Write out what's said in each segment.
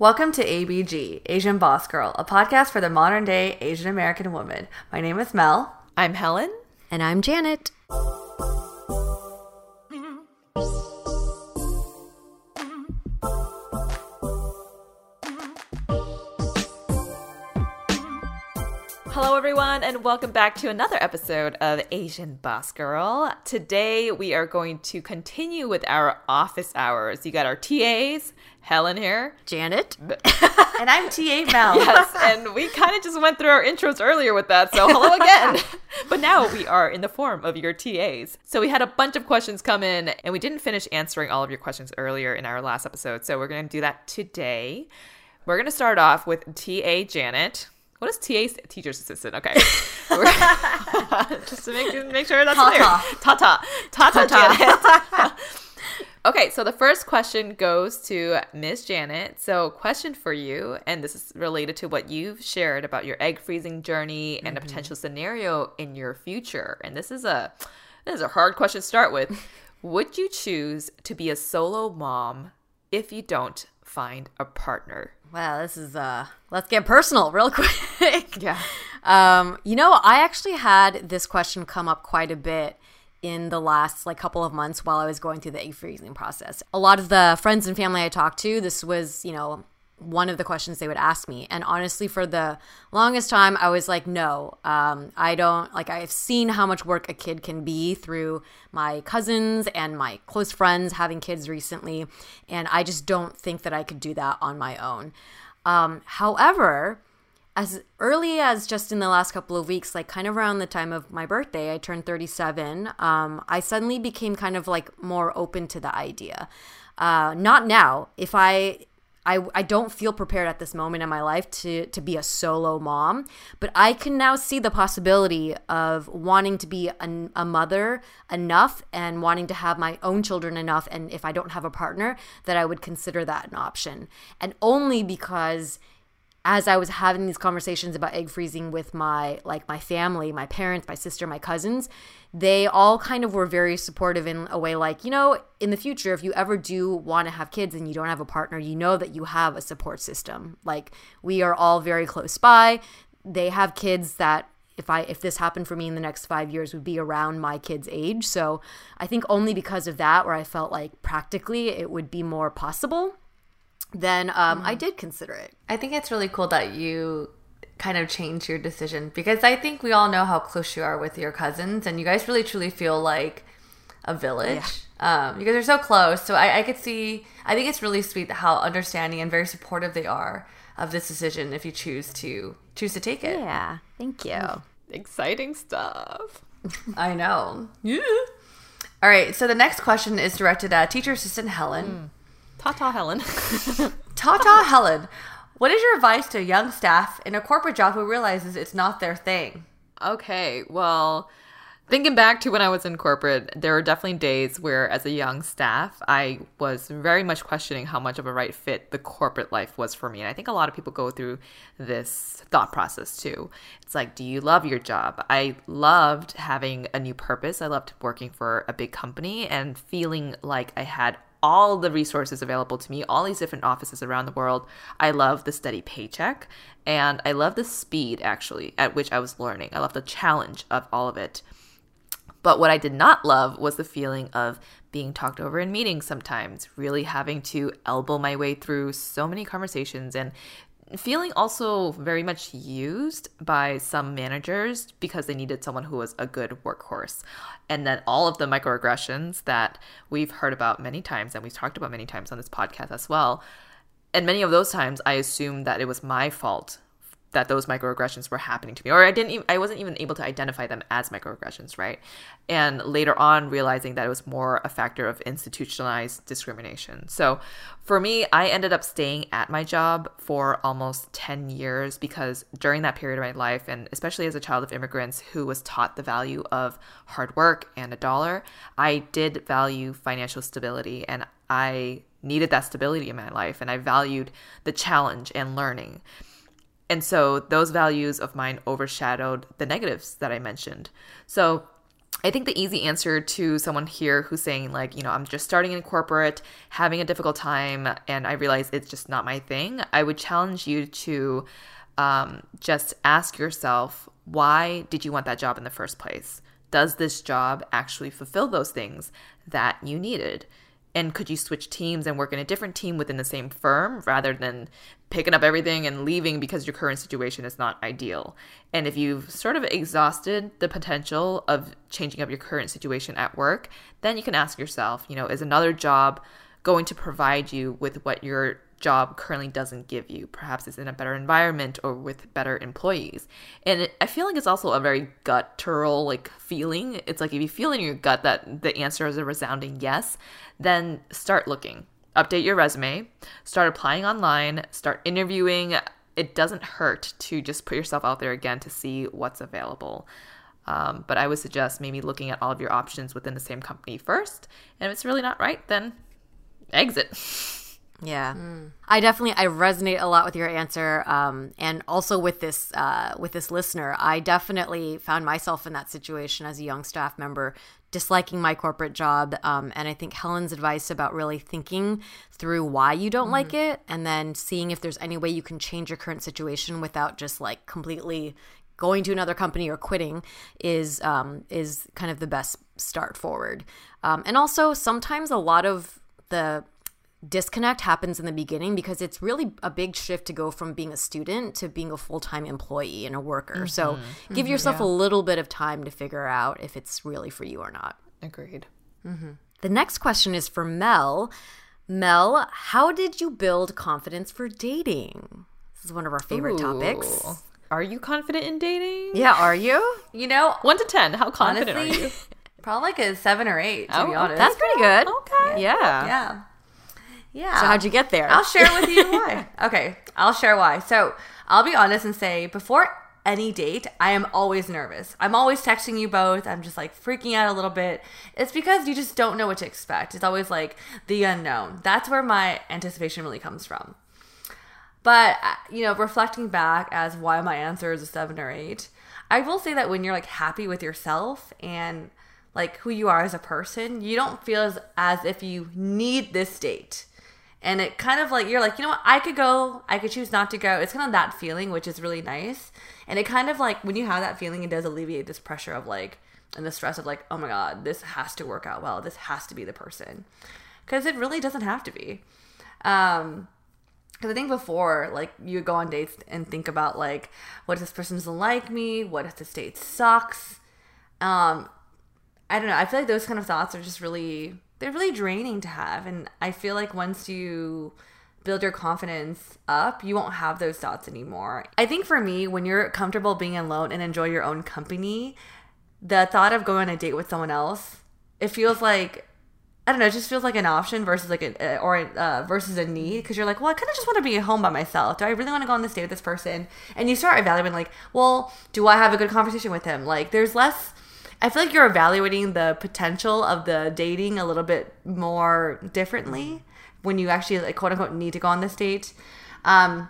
Welcome to ABG, Asian Boss Girl, a podcast for the modern day Asian American woman. My name is Mel. I'm Helen. And I'm Janet. Hello, everyone, and welcome back to another episode of Asian Boss Girl. Today, we are going to continue with our office hours. You got our TAs, Helen here, Janet, and I'm TA Mel. yes, and we kind of just went through our intros earlier with that, so hello again. but now we are in the form of your TAs. So we had a bunch of questions come in, and we didn't finish answering all of your questions earlier in our last episode, so we're going to do that today. We're going to start off with TA Janet. What is TA? Teacher's assistant. Okay. Just to make, make sure that's clear. Tata. Tata Janet. Okay, so the first question goes to Miss Janet. So, question for you, and this is related to what you've shared about your egg freezing journey and a potential scenario in your future. And this is a this is a hard question to start with. Would you choose to be a solo mom if you don't find a partner? Wow, this is uh let's get personal real quick. Yeah. Um, you know, I actually had this question come up quite a bit in the last like couple of months while I was going through the egg freezing process. A lot of the friends and family I talked to, this was, you know, one of the questions they would ask me. And honestly, for the longest time, I was like, no, um, I don't like, I've seen how much work a kid can be through my cousins and my close friends having kids recently. And I just don't think that I could do that on my own. Um, however, as early as just in the last couple of weeks, like kind of around the time of my birthday, I turned 37. Um, I suddenly became kind of like more open to the idea. Uh, not now. If I I, I don't feel prepared at this moment in my life to, to be a solo mom, but I can now see the possibility of wanting to be a, a mother enough and wanting to have my own children enough. And if I don't have a partner, that I would consider that an option. And only because as I was having these conversations about egg freezing with my like my family, my parents, my sister, my cousins, they all kind of were very supportive in a way like, you know, in the future if you ever do want to have kids and you don't have a partner, you know that you have a support system. Like we are all very close by. They have kids that if I if this happened for me in the next 5 years would be around my kids' age. So, I think only because of that where I felt like practically it would be more possible then um, I did consider it. I think it's really cool that you kind of changed your decision because I think we all know how close you are with your cousins, and you guys really truly feel like a village. Um, you guys are so close, so I, I could see. I think it's really sweet how understanding and very supportive they are of this decision if you choose to choose to take it. Yeah, thank you. Exciting stuff. I know. Yeah. All right. So the next question is directed at teacher assistant Helen. Tata Helen. Tata Helen, what is your advice to a young staff in a corporate job who realizes it's not their thing? Okay, well, Thinking back to when I was in corporate, there were definitely days where, as a young staff, I was very much questioning how much of a right fit the corporate life was for me. And I think a lot of people go through this thought process too. It's like, do you love your job? I loved having a new purpose. I loved working for a big company and feeling like I had all the resources available to me, all these different offices around the world. I love the steady paycheck and I love the speed actually at which I was learning. I love the challenge of all of it. But what I did not love was the feeling of being talked over in meetings sometimes, really having to elbow my way through so many conversations and feeling also very much used by some managers because they needed someone who was a good workhorse. And then all of the microaggressions that we've heard about many times and we've talked about many times on this podcast as well. And many of those times I assumed that it was my fault that those microaggressions were happening to me or i didn't even, i wasn't even able to identify them as microaggressions right? And later on realizing that it was more a factor of institutionalized discrimination. So for me i ended up staying at my job for almost 10 years because during that period of my life and especially as a child of immigrants who was taught the value of hard work and a dollar i did value financial stability and i needed that stability in my life and i valued the challenge and learning and so those values of mine overshadowed the negatives that I mentioned. So I think the easy answer to someone here who's saying, like, you know, I'm just starting in corporate, having a difficult time, and I realize it's just not my thing, I would challenge you to um, just ask yourself, why did you want that job in the first place? Does this job actually fulfill those things that you needed? and could you switch teams and work in a different team within the same firm rather than picking up everything and leaving because your current situation is not ideal and if you've sort of exhausted the potential of changing up your current situation at work then you can ask yourself you know is another job going to provide you with what your job currently doesn't give you. Perhaps it's in a better environment or with better employees. And I feel like it's also a very guttural like feeling. It's like if you feel in your gut that the answer is a resounding yes, then start looking. Update your resume, start applying online, start interviewing. It doesn't hurt to just put yourself out there again to see what's available. Um, but I would suggest maybe looking at all of your options within the same company first. And if it's really not right, then exit. Yeah, mm. I definitely I resonate a lot with your answer, um, and also with this uh, with this listener. I definitely found myself in that situation as a young staff member, disliking my corporate job, um, and I think Helen's advice about really thinking through why you don't mm. like it, and then seeing if there's any way you can change your current situation without just like completely going to another company or quitting is um, is kind of the best start forward. Um, and also sometimes a lot of the disconnect happens in the beginning because it's really a big shift to go from being a student to being a full-time employee and a worker. Mm-hmm. So give mm-hmm, yourself yeah. a little bit of time to figure out if it's really for you or not. Agreed. Mm-hmm. The next question is for Mel. Mel, how did you build confidence for dating? This is one of our favorite Ooh. topics. Are you confident in dating? Yeah, are you? You know, one to ten, how confident honestly, are you? Probably like a seven or eight, to oh, be honest. That's pretty good. Okay. Yeah. Yeah. Yeah. So how'd you get there? I'll share with you why. okay, I'll share why. So I'll be honest and say before any date, I am always nervous. I'm always texting you both. I'm just like freaking out a little bit. It's because you just don't know what to expect. It's always like the unknown. That's where my anticipation really comes from. But, uh, you know, reflecting back as why my answer is a seven or eight, I will say that when you're like happy with yourself and like who you are as a person, you don't feel as, as if you need this date and it kind of like you're like you know what i could go i could choose not to go it's kind of that feeling which is really nice and it kind of like when you have that feeling it does alleviate this pressure of like and the stress of like oh my god this has to work out well this has to be the person because it really doesn't have to be um because I think before, like, you go on dates and think about, like, what if this person doesn't like me? What if this date sucks? Um, I don't know. I feel like those kind of thoughts are just really they're really draining to have. And I feel like once you build your confidence up, you won't have those thoughts anymore. I think for me, when you're comfortable being alone and enjoy your own company, the thought of going on a date with someone else, it feels like I don't know, it just feels like an option versus like a or uh, versus a need because you're like, well, I kind of just want to be at home by myself. Do I really want to go on this date with this person? And you start evaluating like, well, do I have a good conversation with him? Like, there's less I feel like you're evaluating the potential of the dating a little bit more differently when you actually like quote unquote need to go on this date. Um,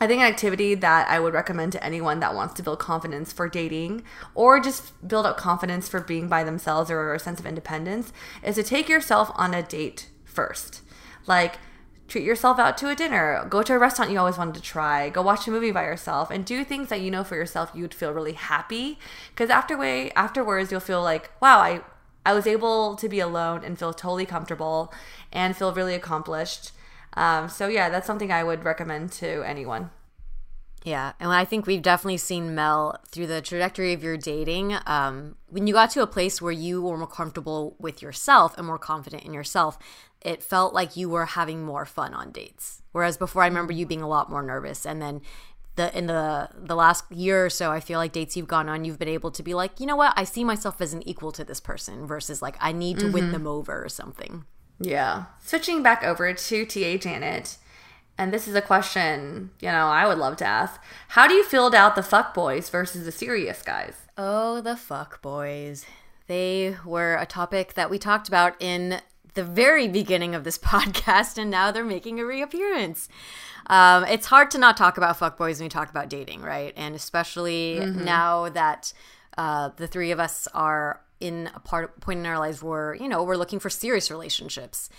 I think an activity that I would recommend to anyone that wants to build confidence for dating or just build up confidence for being by themselves or a sense of independence is to take yourself on a date first. Like, treat yourself out to a dinner, go to a restaurant you always wanted to try, go watch a movie by yourself, and do things that you know for yourself you'd feel really happy. Because after way afterwards, you'll feel like, wow, I I was able to be alone and feel totally comfortable and feel really accomplished. Um, so yeah, that's something I would recommend to anyone. Yeah, and I think we've definitely seen Mel through the trajectory of your dating. Um, when you got to a place where you were more comfortable with yourself and more confident in yourself, it felt like you were having more fun on dates. Whereas before, I remember you being a lot more nervous, and then the in the the last year or so, I feel like dates you've gone on, you've been able to be like, you know what, I see myself as an equal to this person versus like I need to mm-hmm. win them over or something. Yeah. Switching back over to TA Janet, and this is a question, you know, I would love to ask. How do you feel about the fuck boys versus the serious guys? Oh, the fuck boys. They were a topic that we talked about in the very beginning of this podcast, and now they're making a reappearance. Um, it's hard to not talk about fuckboys when we talk about dating, right? And especially mm-hmm. now that uh, the three of us are in a part point in our lives where you know we're looking for serious relationships.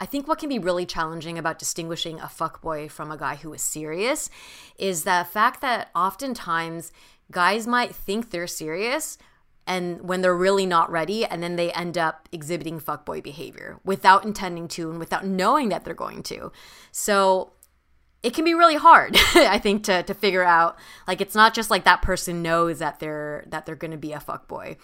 I think what can be really challenging about distinguishing a fuckboy from a guy who is serious is the fact that oftentimes guys might think they're serious and when they're really not ready and then they end up exhibiting fuckboy behavior without intending to and without knowing that they're going to. So it can be really hard i think to, to figure out. Like it's not just like that person knows that they're that they're going to be a fuck boy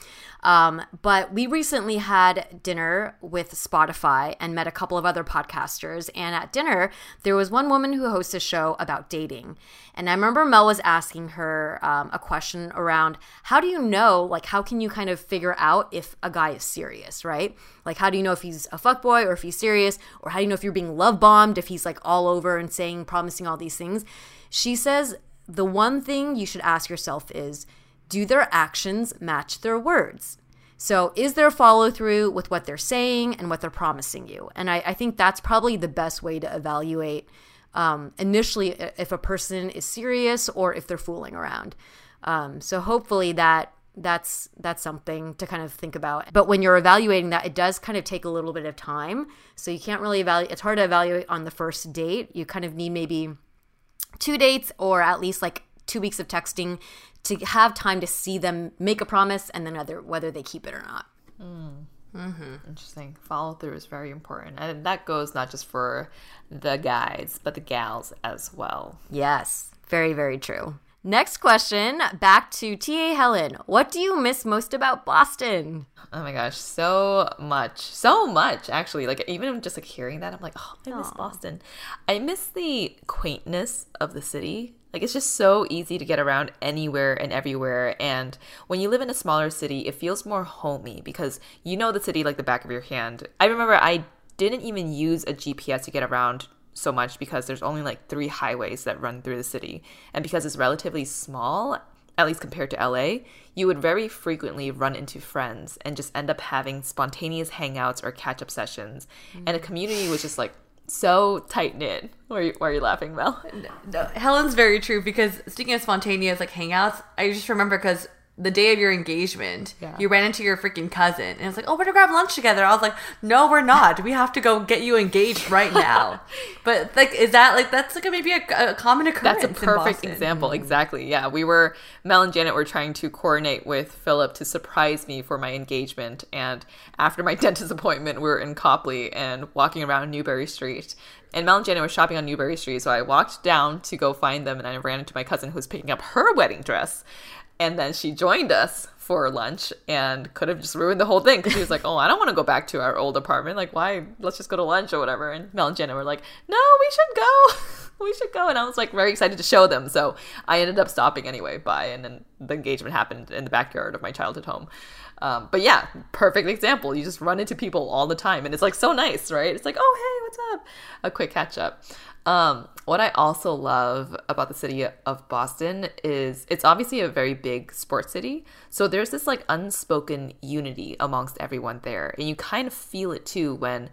um, but we recently had dinner with spotify and met a couple of other podcasters and at dinner there was one woman who hosts a show about dating and i remember mel was asking her um, a question around how do you know like how can you kind of figure out if a guy is serious right like, how do you know if he's a fuckboy or if he's serious? Or how do you know if you're being love bombed, if he's like all over and saying, promising all these things? She says the one thing you should ask yourself is do their actions match their words? So, is there follow through with what they're saying and what they're promising you? And I, I think that's probably the best way to evaluate um, initially if a person is serious or if they're fooling around. Um, so, hopefully, that that's that's something to kind of think about but when you're evaluating that it does kind of take a little bit of time so you can't really evaluate it's hard to evaluate on the first date you kind of need maybe two dates or at least like two weeks of texting to have time to see them make a promise and then whether whether they keep it or not mm. Mm-hmm. Interesting. Follow through is very important. And that goes not just for the guys, but the gals as well. Yes. Very, very true. Next question, back to TA Helen. What do you miss most about Boston? Oh my gosh, so much. So much actually. Like even just like hearing that, I'm like, "Oh, I miss Aww. Boston." I miss the quaintness of the city. Like it's just so easy to get around anywhere and everywhere. And when you live in a smaller city, it feels more homey because you know the city like the back of your hand. I remember I didn't even use a GPS to get around so much because there's only like three highways that run through the city. And because it's relatively small, at least compared to LA, you would very frequently run into friends and just end up having spontaneous hangouts or catch up sessions. Mm-hmm. And a community was just like so tight knit. Why are, you, why are you laughing, Mel? No, no, Helen's very true because speaking of spontaneous like hangouts, I just remember because the day of your engagement, yeah. you ran into your freaking cousin, and it's like, "Oh, we're gonna grab lunch together." I was like, "No, we're not. We have to go get you engaged right now." but like, is that like that's like a, maybe a, a, common occurrence? That's a perfect example. Exactly. Yeah, we were Mel and Janet were trying to coordinate with Philip to surprise me for my engagement, and after my dentist appointment, we were in Copley and walking around Newbury Street. And Mel and Janet were shopping on Newbury Street, so I walked down to go find them, and I ran into my cousin who was picking up her wedding dress. And then she joined us for lunch and could have just ruined the whole thing because she was like, "Oh, I don't want to go back to our old apartment. Like, why? Let's just go to lunch or whatever." And Mel and Janet were like, "No, we should go." we should go. And I was like very excited to show them. So I ended up stopping anyway by, and then the engagement happened in the backyard of my childhood home. Um, but yeah, perfect example. You just run into people all the time, and it's like so nice, right? It's like, oh hey, what's up? A quick catch up. Um, what I also love about the city of Boston is it's obviously a very big sports city. So there's this like unspoken unity amongst everyone there. And you kind of feel it too when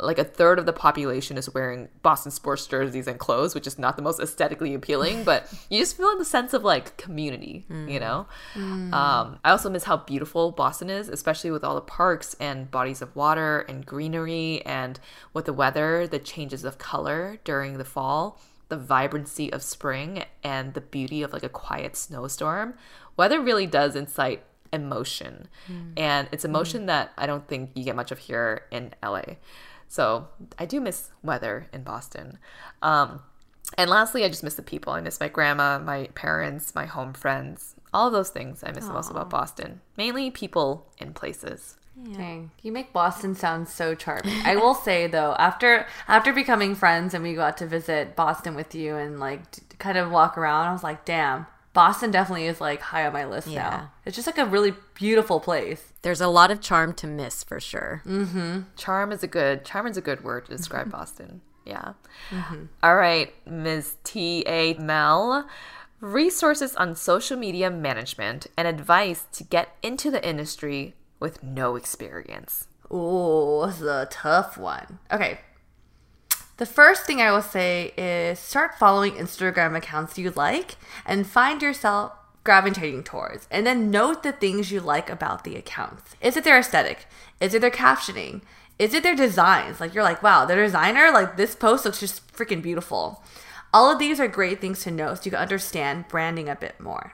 like a third of the population is wearing Boston sports jerseys and clothes, which is not the most aesthetically appealing, but you just feel the sense of like community, mm. you know? Mm. Um, I also miss how beautiful Boston is, especially with all the parks and bodies of water and greenery and with the weather, the changes of color during the fall, the vibrancy of spring, and the beauty of like a quiet snowstorm. Weather really does incite emotion. Mm. And it's emotion mm. that I don't think you get much of here in LA. So I do miss weather in Boston. Um, and lastly, I just miss the people. I miss my grandma, my parents, my home friends, all of those things I miss Aww. the most about Boston. Mainly people and places. Yeah. Dang, you make Boston sound so charming. I will say though, after after becoming friends and we got to visit Boston with you and like kind of walk around, I was like, damn, Boston definitely is like high on my list yeah. now. It's just like a really beautiful place. There's a lot of charm to miss for sure. Mm-hmm. Charm is a good charm is a good word to describe. Boston. Yeah. Mm-hmm. All right, Ms. T. A. Mel. Resources on social media management and advice to get into the industry with no experience. Oh, this is a tough one. Okay, the first thing I will say is start following Instagram accounts you like and find yourself gravitating towards. And then note the things you like about the accounts. Is it their aesthetic? Is it their captioning? Is it their designs? Like you're like, wow, the designer, like this post looks just freaking beautiful. All of these are great things to know so you can understand branding a bit more.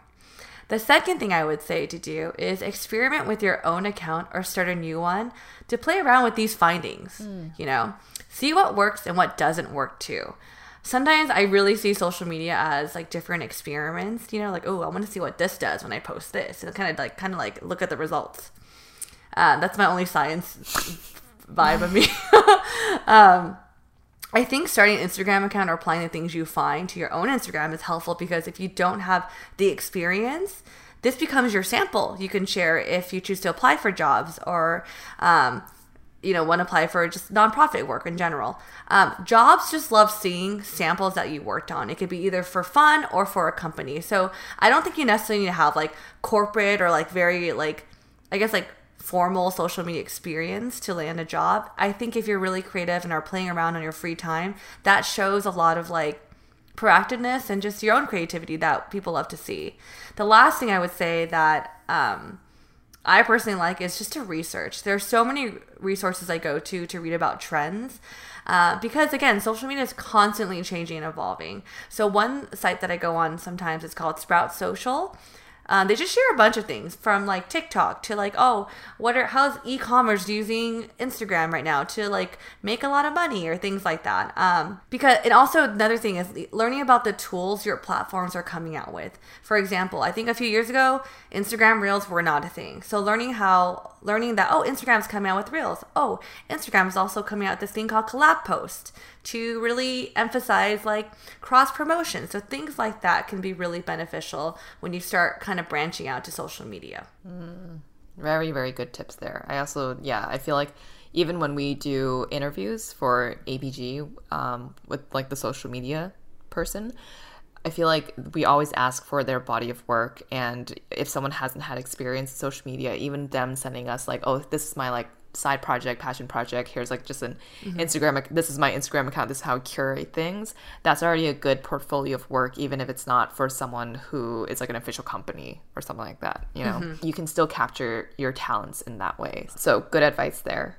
The second thing I would say to do is experiment with your own account or start a new one to play around with these findings. Mm. You know, see what works and what doesn't work too. Sometimes I really see social media as like different experiments, you know, like, oh, I want to see what this does when I post this. And kind of like, kind of like look at the results. Uh, that's my only science vibe of me. um, I think starting an Instagram account or applying the things you find to your own Instagram is helpful because if you don't have the experience, this becomes your sample you can share if you choose to apply for jobs or um, you know want to apply for just nonprofit work in general. Um, jobs just love seeing samples that you worked on. It could be either for fun or for a company. So i don't think you necessarily need to have like corporate or like very like i guess like formal social media experience to land a job. I think if you're really creative and are playing around on your free time that shows a lot of like proactiveness and just your own creativity that people love to see. The last thing i would say that um, I personally like is just to research. There's so many resources I go to to read about trends. Uh, because again, social media is constantly changing and evolving. So one site that I go on sometimes is called Sprout Social, um, they just share a bunch of things from like TikTok to like, oh, what are how's e-commerce using Instagram right now to like make a lot of money or things like that. Um, because and also another thing is learning about the tools your platforms are coming out with. For example, I think a few years ago, Instagram Reels were not a thing. So learning how learning that oh, Instagram's coming out with Reels. Oh, Instagram is also coming out with this thing called Collab Post to really emphasize like cross promotion. So things like that can be really beneficial when you start kind of branching out to social media. Mm, very, very good tips there. I also, yeah, I feel like even when we do interviews for ABG um, with like the social media person, I feel like we always ask for their body of work. And if someone hasn't had experience in social media, even them sending us, like, oh, this is my like side project, passion project. Here's like just an mm-hmm. Instagram. This is my Instagram account. This is how I curate things. That's already a good portfolio of work, even if it's not for someone who is like an official company or something like that. You know, mm-hmm. you can still capture your talents in that way. So good advice there.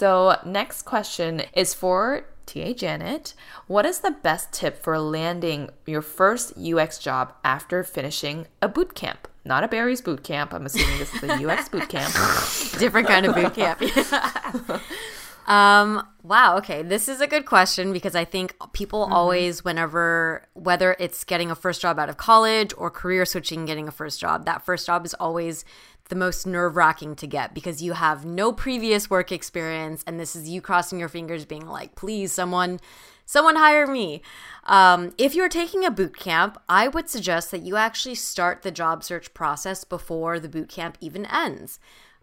So, next question is for TA Janet. What is the best tip for landing your first UX job after finishing a boot camp? Not a Barry's boot camp. I'm assuming this is a UX boot camp. Different kind of boot camp. um, wow. Okay. This is a good question because I think people always, whenever, whether it's getting a first job out of college or career switching, getting a first job, that first job is always the most nerve wracking to get because you have no previous work experience and this is you crossing your fingers being like, please, someone. Someone hire me. Um, if you're taking a boot camp, I would suggest that you actually start the job search process before the boot camp even ends.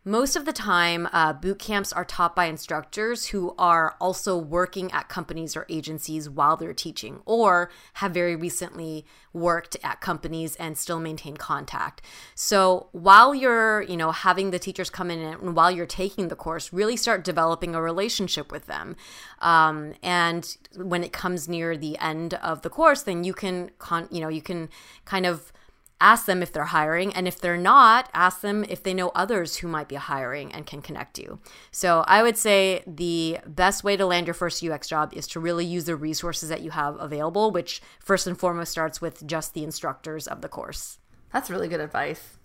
Most of the time, uh, boot camps are taught by instructors who are also working at companies or agencies while they're teaching, or have very recently worked at companies and still maintain contact. So while you're, you know, having the teachers come in and while you're taking the course, really start developing a relationship with them. Um, and when it comes near the end of the course, then you can, con- you know, you can kind of ask them if they're hiring and if they're not ask them if they know others who might be hiring and can connect you so i would say the best way to land your first ux job is to really use the resources that you have available which first and foremost starts with just the instructors of the course That's really good advice.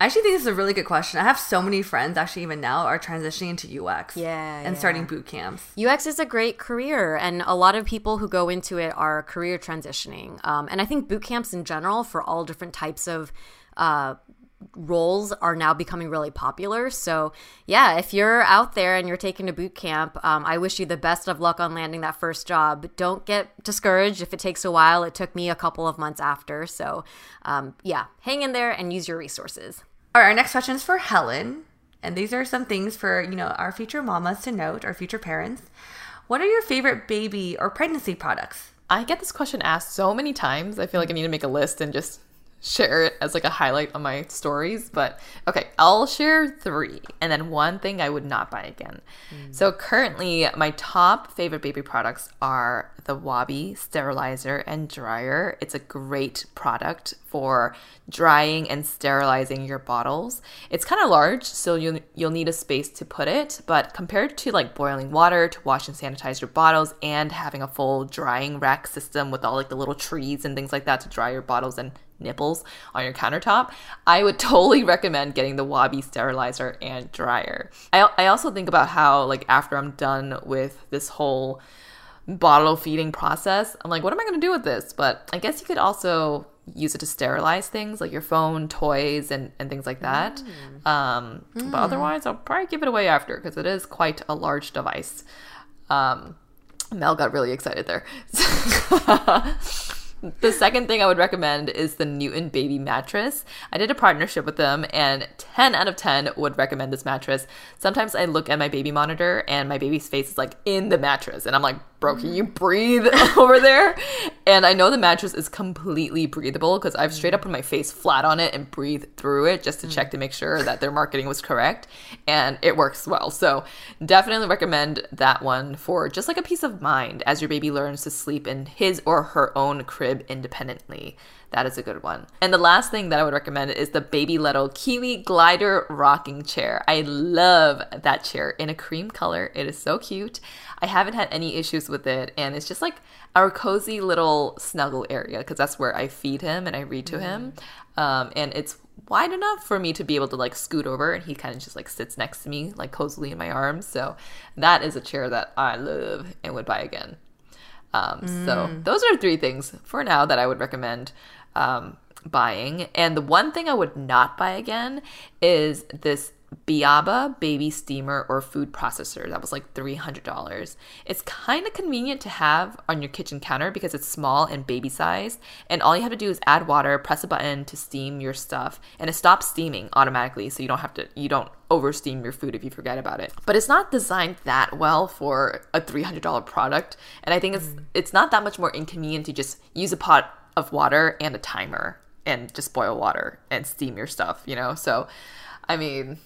I actually think this is a really good question. I have so many friends actually even now are transitioning into UX. Yeah, And yeah. starting boot camps. UX is a great career, and a lot of people who go into it are career transitioning. Um, and I think boot camps in general, for all different types of uh, roles, are now becoming really popular. So, yeah, if you're out there and you're taking a boot camp, um, I wish you the best of luck on landing that first job. Don't get discouraged if it takes a while. It took me a couple of months after. So, um, yeah, hang in there and use your resources. All right, our next question is for Helen. And these are some things for, you know, our future mamas to note, our future parents. What are your favorite baby or pregnancy products? I get this question asked so many times. I feel like I need to make a list and just share it as like a highlight on my stories. But okay, I'll share three and then one thing I would not buy again. Hmm. So currently, my top favorite baby products are the Wabi sterilizer and dryer. It's a great product for drying and sterilizing your bottles. It's kind of large, so you'll you'll need a space to put it, but compared to like boiling water to wash and sanitize your bottles and having a full drying rack system with all like the little trees and things like that to dry your bottles and nipples on your countertop, I would totally recommend getting the Wabi sterilizer and dryer. I, I also think about how, like, after I'm done with this whole bottle feeding process, I'm like, what am I going to do with this? But I guess you could also use it to sterilize things like your phone, toys, and, and things like that. Um, But otherwise, I'll probably give it away after because it is quite a large device. Um, Mel got really excited there. the second thing I would recommend is the Newton Baby Mattress. I did a partnership with them, and 10 out of 10 would recommend this mattress. Sometimes I look at my baby monitor, and my baby's face is like in the mattress, and I'm like, bro, can you breathe over there? And I know the mattress is completely breathable because I've straight up put my face flat on it and breathed through it just to mm. check to make sure that their marketing was correct, and it works well. So definitely recommend that one for just like a peace of mind as your baby learns to sleep in his or her own crib independently. That is a good one. And the last thing that I would recommend is the Babyletto Kiwi Glider Rocking Chair. I love that chair in a cream color. It is so cute. I haven't had any issues with it, and it's just like our cozy little snuggle area because that's where I feed him and I read to him. Um, and it's wide enough for me to be able to like scoot over and he kind of just like sits next to me like cozily in my arms so that is a chair that i love and would buy again um, So those are three things for now that I would recommend um, buying. And the one thing I would not buy again is this Beaba baby steamer or food processor. That was like $300. It's kind of convenient to have on your kitchen counter because it's small and baby sized. And all you have to do is add water, press a button to steam your stuff, and it stops steaming automatically. So you don't have to, you don't over steam your food if you forget about it. But it's not designed that well for a $300 product. And I think it's, mm. it's not that much more inconvenient to just use a pot of water and a timer and just boil water and steam your stuff, you know? So, I mean,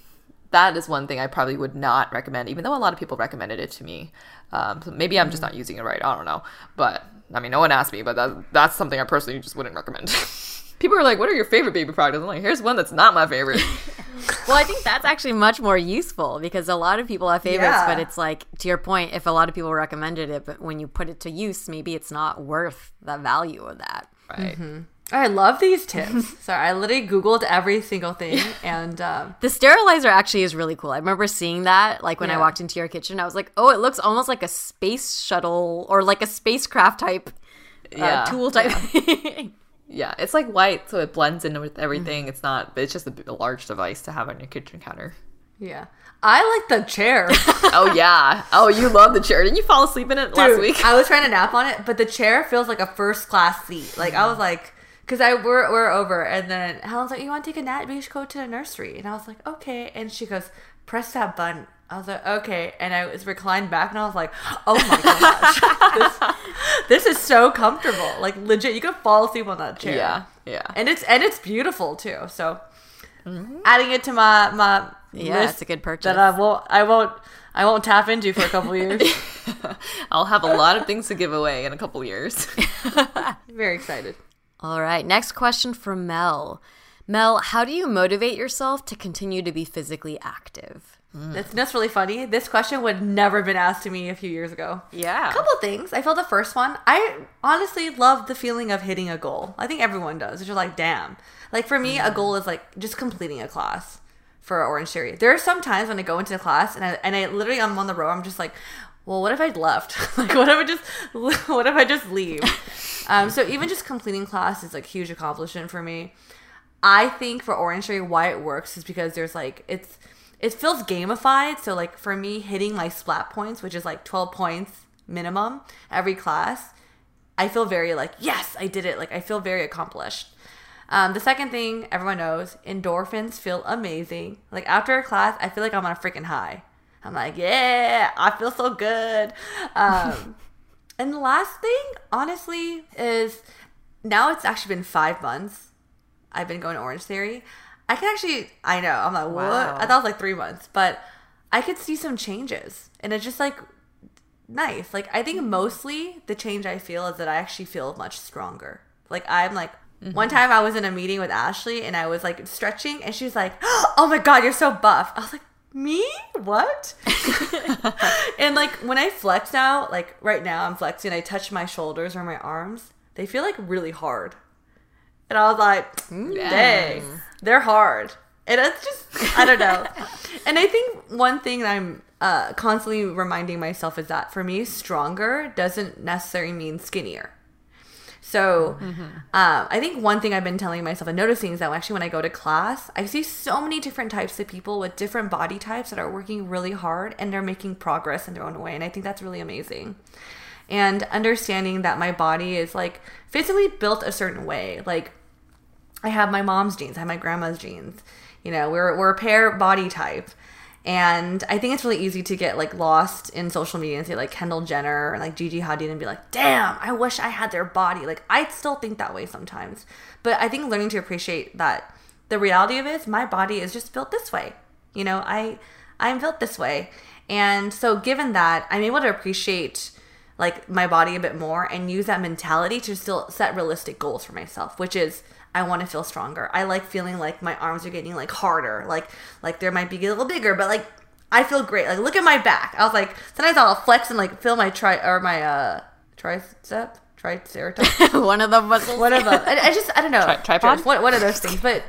that is one thing I probably would not recommend, even though a lot of people recommended it to me. Um, so maybe I'm just not using it right. I don't know. But I mean, no one asked me, but that, that's something I personally just wouldn't recommend. people are like, "What are your favorite baby products?" I'm like, "Here's one that's not my favorite." Well, I think that's actually much more useful because a lot of people have favorites, Yeah. but it's like to your point, if a lot of people recommended it, but when you put it to use, maybe it's not worth the value of that. right. I love these tips. Sorry, I literally Googled every single thing and um, The sterilizer actually is really cool. I remember seeing that like when I walked into your kitchen. I was like, "Oh, it looks almost like a space shuttle or like a spacecraft type uh, Yeah. tool type." Yeah, it's like white, so it blends in with everything. It's not. It's just a large device to have on your kitchen counter. yeah. I like the chair. oh yeah. Oh, you love the chair. Didn't you fall asleep in it last week? I was trying to nap on it, but the chair feels like a first class seat. Like I was like, because I we're, we're over, and then Helen's like, "You want to take a nap? We should go to the nursery." And I was like, "Okay." And she goes, "Press that button." I was like, "Okay." And I was reclined back, and I was like, "Oh my gosh, this, this is so comfortable. Like legit, you could fall asleep on that chair." Yeah, yeah. and it's and it's beautiful too. So mm-hmm. adding it to my my Yeah, list it's a good purchase. that I won't I won't I won't tap into for a couple years. I'll have a lot of things to give away in a couple years. Very excited. All right, next question from Mel. Mel, how do you motivate yourself to continue to be physically active? Mm. That's, that's really funny. This question would never have been asked to me a few years ago. yeah. A couple things. I feel the first one, I honestly love the feeling of hitting a goal. I think everyone does. It's just like, damn. Like for me, a mm. goal is like just completing a class for Orangetheory. There are some times when I go into the class and I, and I literally, I'm on the road, I'm just like, well, what if I'd left? like, what if I just, what if I just leave? um, so even just completing class is like huge accomplishment for me. I think for Orangetheory, why it works is because there's like it's it feels gamified. So like for me, hitting my splat points, which is like 12 points minimum every class, I feel very like yes, I did it. Like I feel very accomplished. Um, the second thing everyone knows, endorphins feel amazing. Like after a class, I feel like I'm on a freaking high. I'm like, yeah, I feel so good. Um, and the last thing, honestly, is now it's actually been five months I've been going to Orangetheory. I can actually, I know, I'm like, what? Wow. I thought it was like three months, but I could see some changes. And it's just like nice. Like, I think mostly the change I feel is that I actually feel much stronger. Like, I'm like, one time I was in a meeting with Ashley and I was like stretching and she was like, oh my God, you're so buff. I was like, me? What? and like when I flex now, like right now I'm flexing, I touch my shoulders or my arms, they feel like really hard. And I was like, dang, they're hard. And it's just, I don't know. and I think one thing that I'm uh, constantly reminding myself is that for me, stronger doesn't necessarily mean skinnier. So um, I think one thing I've been telling myself and noticing is that actually when I go to class, I see so many different types of people with different body types that are working really hard and they're making progress in their own way. And I think that's really amazing. and understanding that my body is like physically built a certain way. Like I have my mom's genes, I have my grandma's genes. You know, we're we're a pear body type. And I think it's really easy to get like lost in social media and say like Kendall Jenner and like Gigi Hadid and be like, damn, I wish I had their body. Like I still think that way sometimes. But I think learning to appreciate that the reality of it is my body is just built this way. You know, I I'm built this way. And so given that, I'm able to appreciate like my body a bit more and use that mentality to still set realistic goals for myself, which is I want to feel stronger. I like feeling like my arms are getting like harder, like like there might be a little bigger, but like I feel great. Like look at my back. I was like sometimes I'll flex and like feel my tri or my uh tricep, triceratops. One of the muscles. One of them. I, I just I don't know. Tri- tripod? One, one of those things, but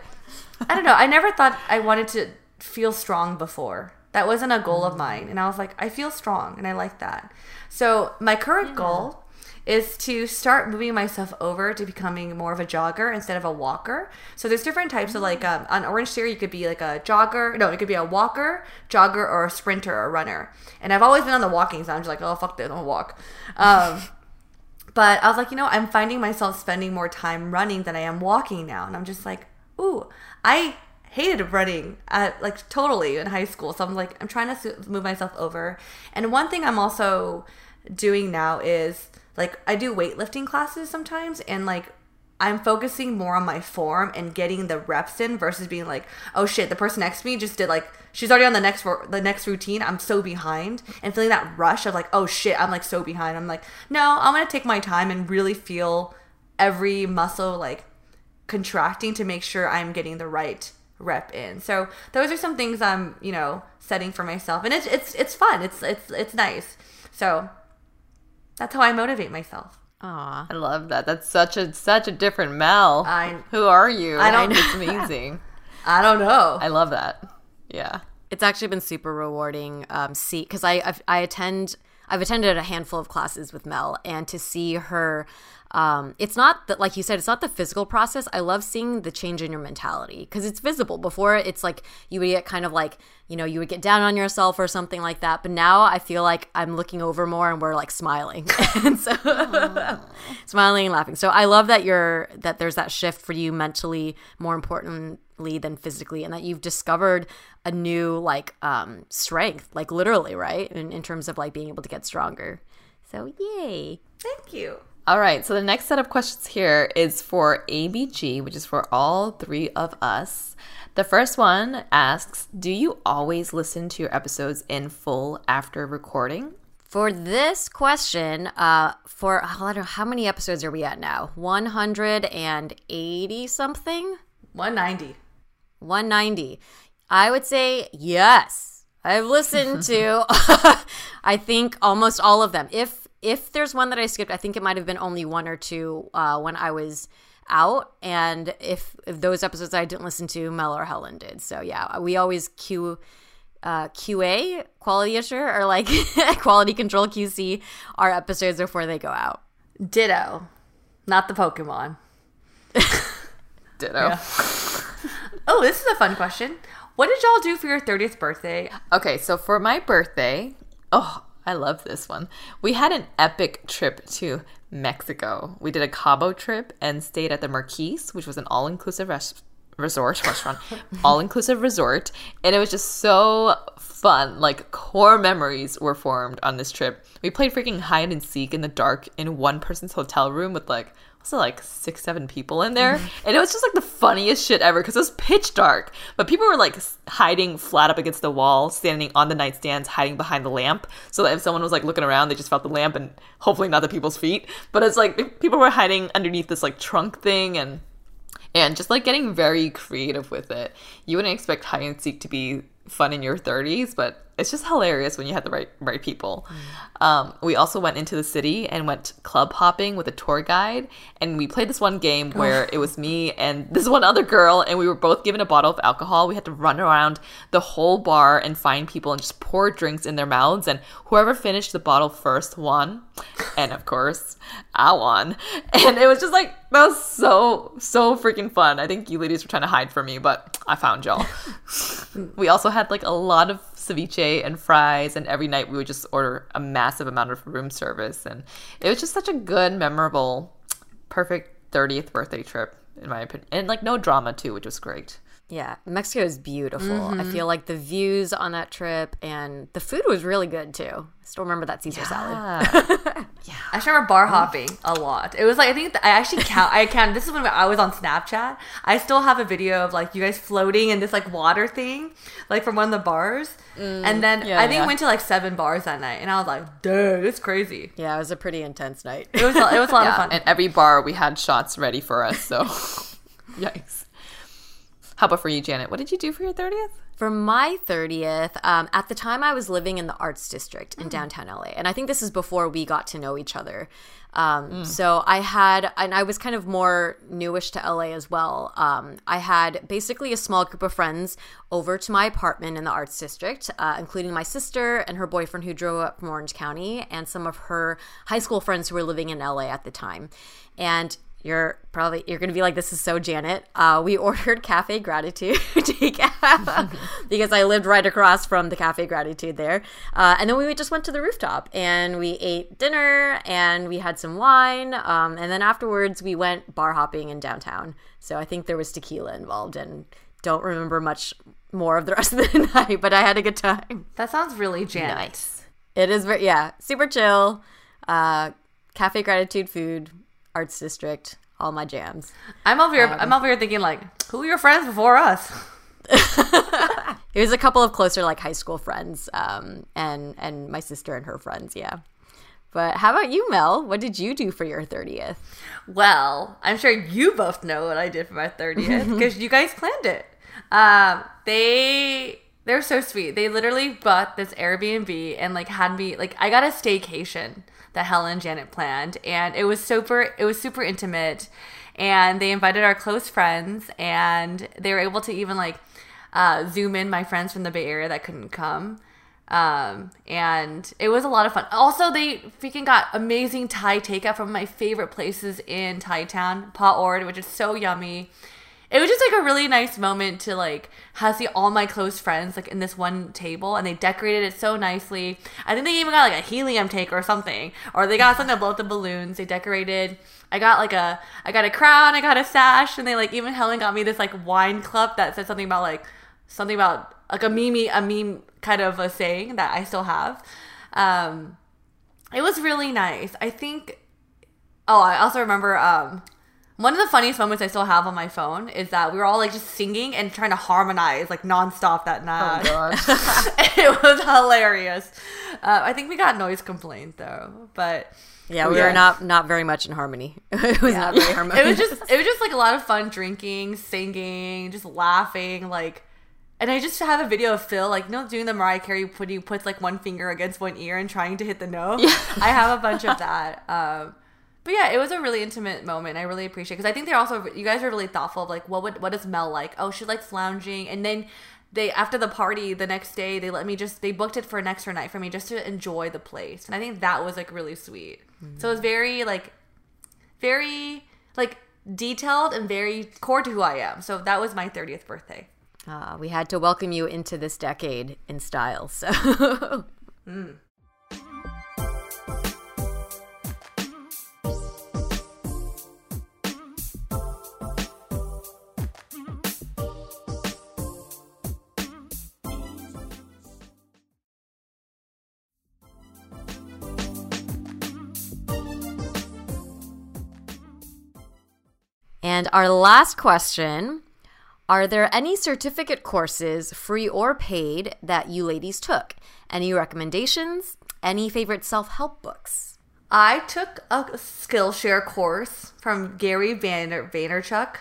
I don't know. I never thought I wanted to feel strong before. That wasn't a goal of mine, and I was like, I feel strong, and I like that. So my current goal is to start moving myself over to becoming more of a jogger instead of a walker. So there's different types of like um, on Orangetheory, you could be like a jogger. No, it could be a walker, jogger, or a sprinter or a runner. And I've always been on the walking side. I'm just like, oh fuck this, I'll walk. Um, but I was like, you know, I'm finding myself spending more time running than I am walking now, and I'm just like, ooh, I hated running at like totally in high school. So I'm like, I'm trying to move myself over. And one thing I'm also doing now is like I do weightlifting classes sometimes, and like I'm focusing more on my form and getting the reps in versus being like, oh shit, the person next to me just did like she's already on the next the next routine. I'm so behind and feeling that rush of like, oh shit, I'm like so behind. I'm like, no, I'm gonna take my time and really feel every muscle like contracting to make sure I'm getting the right rep in. So those are some things I'm you know setting for myself, and it's it's it's fun. It's it's it's nice. So that's how I motivate myself. Aw. I love that. That's such a such a different Mel. I- Who are you? I don't- It's amazing. I don't know. I love that. Yeah. It's actually been super rewarding. Um, see, because I I've, I attend I've attended a handful of classes with Mel, and to see her, um, it's not that like you said, it's not the physical process. I love seeing the change in your mentality because it's visible. Before it's like you would get kind of like you know you would get down on yourself or something like that, but now I feel like I'm looking over more and we're like smiling, and so smiling and laughing. So I love that you're that there's that shift for you mentally, more importantly than physically, and that you've discovered a new like um strength, like literally, right? In in terms of like being able to get stronger. So yay. Thank you. All right. So the next set of questions here is for ABG, which is for all three of us. The first one asks Do you always listen to your episodes in full after recording? For this question, uh, for I don't know how many episodes are we at now? One hundred and eighty something. 190. 190. I would say yes. I've listened to I think almost all of them. If if there's one that I skipped, I think it might have been only one or two uh, when I was out. And if, if those episodes I didn't listen to, Mel or Helen did. So yeah, we always Q uh, QA quality assure or like quality control QC our episodes before they go out. Ditto. Not the Pokemon. Ditto. Oh, this is a fun question. What did y'all do for your 30th birthday? Okay, so for my birthday, oh, I love this one. We had an epic trip to Mexico. We did a Cabo trip and stayed at the Marquise, which was an all inclusive res- resort, restaurant, all inclusive resort. And it was just so fun. Like, core memories were formed on this trip. We played freaking hide and seek in the dark in one person's hotel room with like, it like six, seven people in there? Mm-hmm. And it was just like the funniest shit ever because it was pitch dark. But people were like hiding flat up against the wall, standing on the nightstands, hiding behind the lamp. So that if someone was like looking around, they just felt the lamp and hopefully not the people's feet. But it's like people were hiding underneath this like trunk thing and and just like getting very creative with it. You wouldn't expect hide and seek to be fun in your 30s, but it's just hilarious when you have the right right people. Um, we also went into the city and went club hopping with a tour guide, and we played this one game where it was me and this one other girl, and we were both given a bottle of alcohol. We had to run around the whole bar and find people and just pour drinks in their mouths, and whoever finished the bottle first won. and of course, I won. And it was just like that was so so freaking fun. I think you ladies were trying to hide from me, but I found y'all. we also had like a lot of ceviche and fries, and every night we would just order a massive amount of room service, and it was just such a good, memorable, perfect 30th birthday trip in my opinion, and like no drama too, which was great. Yeah, Mexico is beautiful. I mm-hmm. feel like the views on that trip and the food was really good too. I still remember that Caesar salad. Yeah, I just remember bar mm-hmm. hopping a lot. It was like I think I actually count. I count. This is when I was on Snapchat. I still have a video of like you guys floating in this like water thing, like from one of the bars. Mm, and then yeah, I think yeah. we went to like seven bars that night, and I was like, "Dude, it's crazy." Yeah, it was a pretty intense night. It was. a- It was a lot of fun. And every bar we had shots ready for us, so yikes. How about for you, Janet? What did you do for your 30th? For my 30th, um, at the time I was living in the arts district in downtown LA. And I think this is before we got to know each other. Um, So I had, and I was kind of more newish to LA as well. Um, I had basically a small group of friends over to my apartment in the arts district, uh, including my sister and her boyfriend who drove up from Orange County, and some of her high school friends who were living in LA at the time. And you're probably you're gonna be like, this is so Janet. Uh, we ordered Cafe Gratitude takeout because I lived right across from the Cafe Gratitude there, uh, and then we just went to the rooftop and we ate dinner and we had some wine, um, and then afterwards we went bar hopping in downtown. So I think there was tequila involved, and don't remember much more of the rest of the night, but I had a good time. that sounds really Janet. It is very yeah, super chill. Uh, Cafe Gratitude food, Arts District, all my jams. I'm over here. I'm over here thinking like, who are your friends before us? It was a couple of closer like high school friends, um, and and my sister and her friends. Yeah. But how about you, Mel? What did you do for your thirtieth? Well, I'm sure you both know what I did for my 30th because you guys planned it. Um, they they're so sweet. They literally bought this Airbnb and like had me like I got a staycation that Helen and Janet planned, and it was super. It was super intimate, and they invited our close friends, and they were able to even like uh, zoom in my friends from the Bay Area that couldn't come. Um and it was a lot of fun. Also they freaking got amazing thai takeout from my favorite places in thai town pa ord which is so yummy it was just like a really nice moment to like have see all my close friends like in this one table and they decorated it so nicely i think they even got like a helium tank or something or they got something to blow up the balloons they decorated i got like a i got a crown i got a sash and they like even helen got me this like wine cup that said something about like something about like a meme a meme kind of a saying that I still have. Um, it was really nice. I think. Oh, I also remember um, one of the funniest moments I still have on my phone is that we were all like just singing and trying to harmonize like nonstop that night. Oh gosh, it was hilarious. Uh, I think we got noise complaint though, but Yeah, we Yeah. were not not very much in harmony. it was not very harmonious. it was just it was just like a lot of fun drinking, singing, just laughing, like. And I just have a video of Phil, like, you know, doing the Mariah Carey, put he puts like one finger against one ear and trying to hit the note. I have a bunch of that. Um, but yeah, it was a really intimate moment. I really appreciate because I think they're also you guys are really thoughtful of like what would what does Mel like? Oh, she likes lounging, and then they after the party the next day they let me just they booked it for an extra night for me just to enjoy the place, and I think that was like really sweet. So it was very like very like detailed and very core to who I am. So that was my 30th birthday. Uh, we had to welcome you into this decade in style. So And our last question Are there any certificate courses, free or paid, that you ladies took? Any recommendations? Any favorite self help books? I took a Skillshare course from Gary Vayner- Vaynerchuk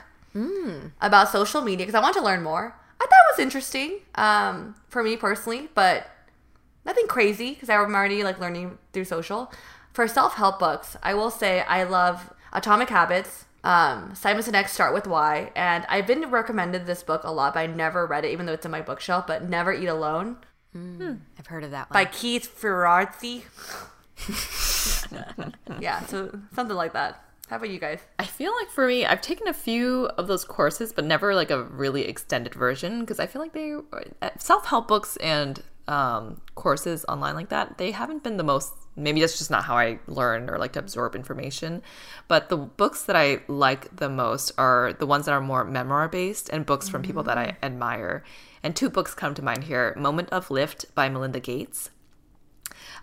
about social media because I want to learn more. I thought it was interesting um, for me personally, but nothing crazy because I'm already like learning through social. For self help books, I will say I love Atomic Habits, um, Simon Sinek Start with Why, and I've been recommended this book a lot, but I never read it, even though it's in my bookshelf. But Never Eat Alone I've heard of that one. by Keith Ferrazzi. yeah, so something like that. How about you guys? I feel like for me, I've taken a few of those courses, but never like a really extended version because I feel like they self help books and um, courses online like that, they haven't been the most. Maybe that's just not how I learn or like to absorb information. But the books that I like the most are the ones that are more memoir based and books from people that I mm. admire. And two books come to mind here Moment of Lift by Melinda Gates.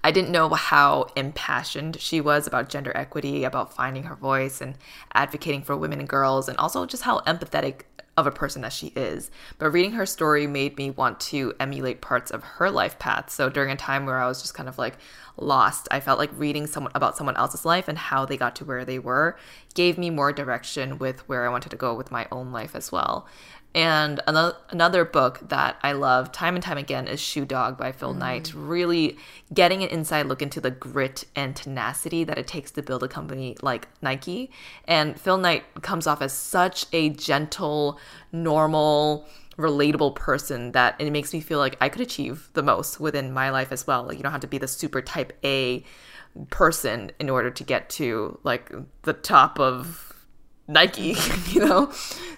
I didn't know how impassioned she was about gender equity, about finding her voice and advocating for women and girls, and also just how empathetic of a person that she is. But reading her story made me want to emulate parts of her life path. So during a time where I was just kind of like lost, I felt like reading someone about someone else's life and how they got to where they were gave me more direction with where I wanted to go with my own life as well. And another another book that I love time and time again is Shoe Dog by Phil mm. Knight. Really getting an inside look into the grit and tenacity that it takes to build a company like Nike. And Phil Knight comes off as such a gentle, normal, relatable person that it makes me feel like I could achieve the most within my life as well. Like you don't have to be the super type A person in order to get to like the top of Nike, you know?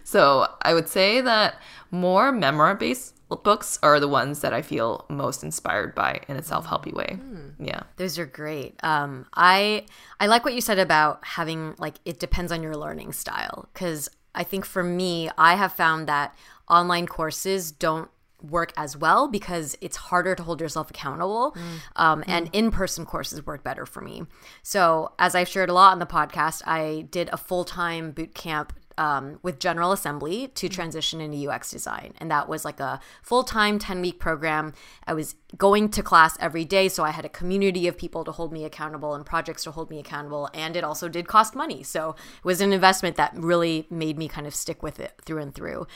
So I would say that more memoir based books are the ones that I feel most inspired by in a self helpy way. Mm. Yeah. Those are great. Um, I I like what you said about having like it depends on your learning style. Cause I think for me, I have found that online courses don't work as well because it's harder to hold yourself accountable. Mm. Um, and mm. in person courses work better for me. So, as I've shared a lot on the podcast, I did a full time boot camp um, with General Assembly to mm. transition into UX design. And that was like a full time 10 week program. I was going to class every day. So I had a community of people to hold me accountable and projects to hold me accountable. And it also did cost money. So it was an investment that really made me kind of stick with it through and through.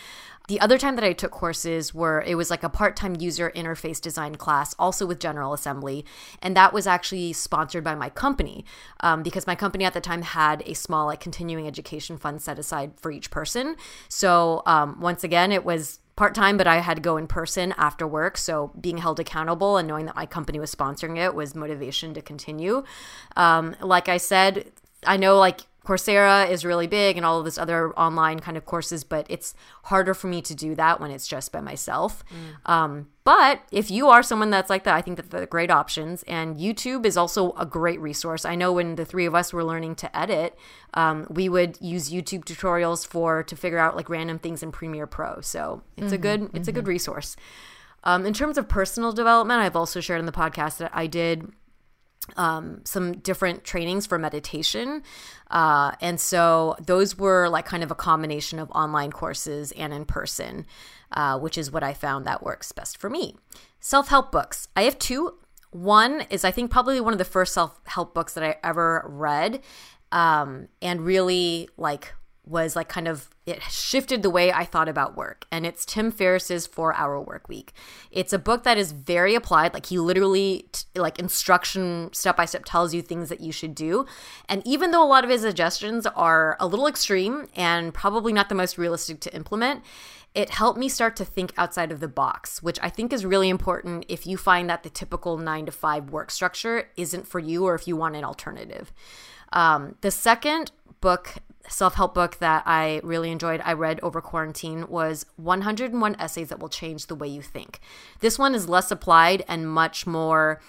The other time that I took courses were it was like a part-time user interface design class, also with General Assembly, and that was actually sponsored by my company um, because my company at the time had a small like continuing education fund set aside for each person. So um, once again, it was part time, but I had to go in person after work. So being held accountable and knowing that my company was sponsoring it was motivation to continue. Um, like I said, I know like Coursera is really big and all of this other online kind of courses, but it's harder for me to do that when it's just by myself. Mm. Um, but if you are someone that's like that, I think that they're great options. And YouTube is also a great resource. I know when the three of us were learning to edit, um, we would use YouTube tutorials for to figure out like random things in Premiere Pro. So it's mm-hmm, a good it's mm-hmm. a good resource. Um, in terms of personal development, I've also shared in the podcast that I did um, some different trainings for meditation. Uh, and so those were like kind of a combination of online courses and in person, uh, which is what I found that works best for me. Self help books. I have two. One is, I think, probably one of the first self help books that I ever read um, and really like was like kind of it shifted the way I thought about work. And it's Tim Ferriss's 4-Hour Work Week. It's a book that is very applied, like he literally t- like instruction step by step tells you things that you should do. And even though a lot of his suggestions are a little extreme and probably not the most realistic to implement, it helped me start to think outside of the box, which I think is really important if you find that the typical 9 to 5 work structure isn't for you or if you want an alternative. Um, the second book self help book that I really enjoyed, I read over quarantine, was 101 Essays That Will Change the Way You Think. This one is less applied and much more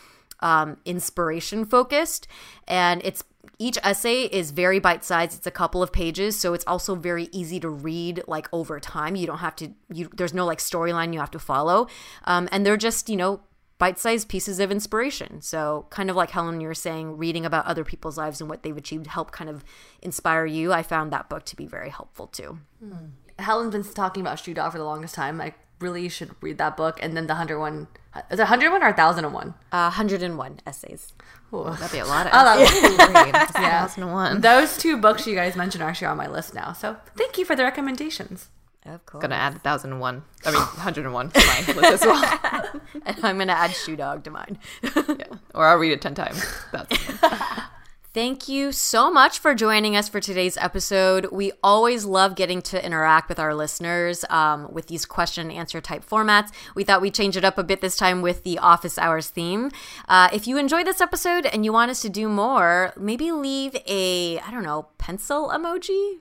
um, inspiration focused. And it's each essay is very bite sized. It's a couple of pages, so it's also very easy to read like over time. You don't have to. You there's no like storyline you have to follow, um, and they're just you know bite sized pieces of inspiration. So, kind of like Helen, you were saying, reading about other people's lives and what they've achieved help kind of inspire you. I found that book to be very helpful too. Hmm. Helen's been talking about Shoe Dog for the longest time. I really should read that book. And then the 101, is it 101 or 1001? Uh, 101 essays. Ooh. That'd be a lot of oh, yeah. 1001. Those two books you guys mentioned are actually on my list now. So, thank you for the recommendations. Of course. Gonna add 1001. I mean, 101 to mine list as well. and I'm gonna add Shoe Dog to mine. yeah. Or I'll read it 10 times. That's Thank you so much for joining us for today's episode. We always love getting to interact with our listeners um, with these question and answer type formats. We thought we'd change it up a bit this time with the office hours theme. Uh, if you enjoyed this episode and you want us to do more, maybe leave a, I don't know, pencil emoji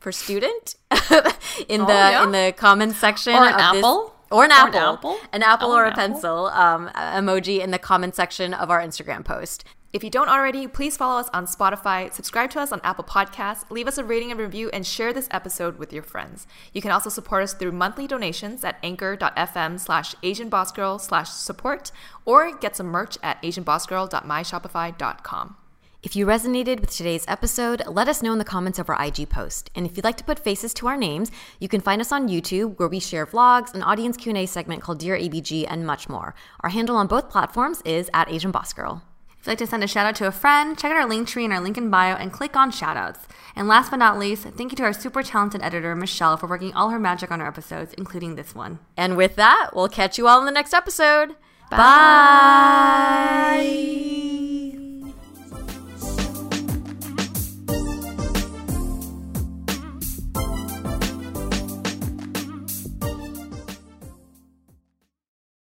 for student in the yeah. in the comments section Or an of this- apple? or an Or an apple, apple? an apple Oh, or an a apple. pencil um, emoji in the comment section of our Instagram post. If you don't already, please follow us on Spotify, subscribe to us on Apple Podcasts, leave us a rating and review, and share this episode with your friends. You can also support us through monthly donations at anchor.fm slash asianbossgirl slash support or get some merch at asianbossgirl.myshopify.com. If you resonated with today's episode, let us know in the comments of our IG post. And if you'd like to put faces to our names, you can find us on YouTube where we share vlogs, an audience Q&A segment called Dear ABG, and much more. Our handle on both platforms is at Asian Boss Girl. If you'd like to send a shout out to a friend, check out our link tree in our link in bio and click on shoutouts. And last but not least, thank you to our super talented editor, Michelle, for working all her magic on our episodes, including this one. And with that, we'll catch you all in the next episode. Bye.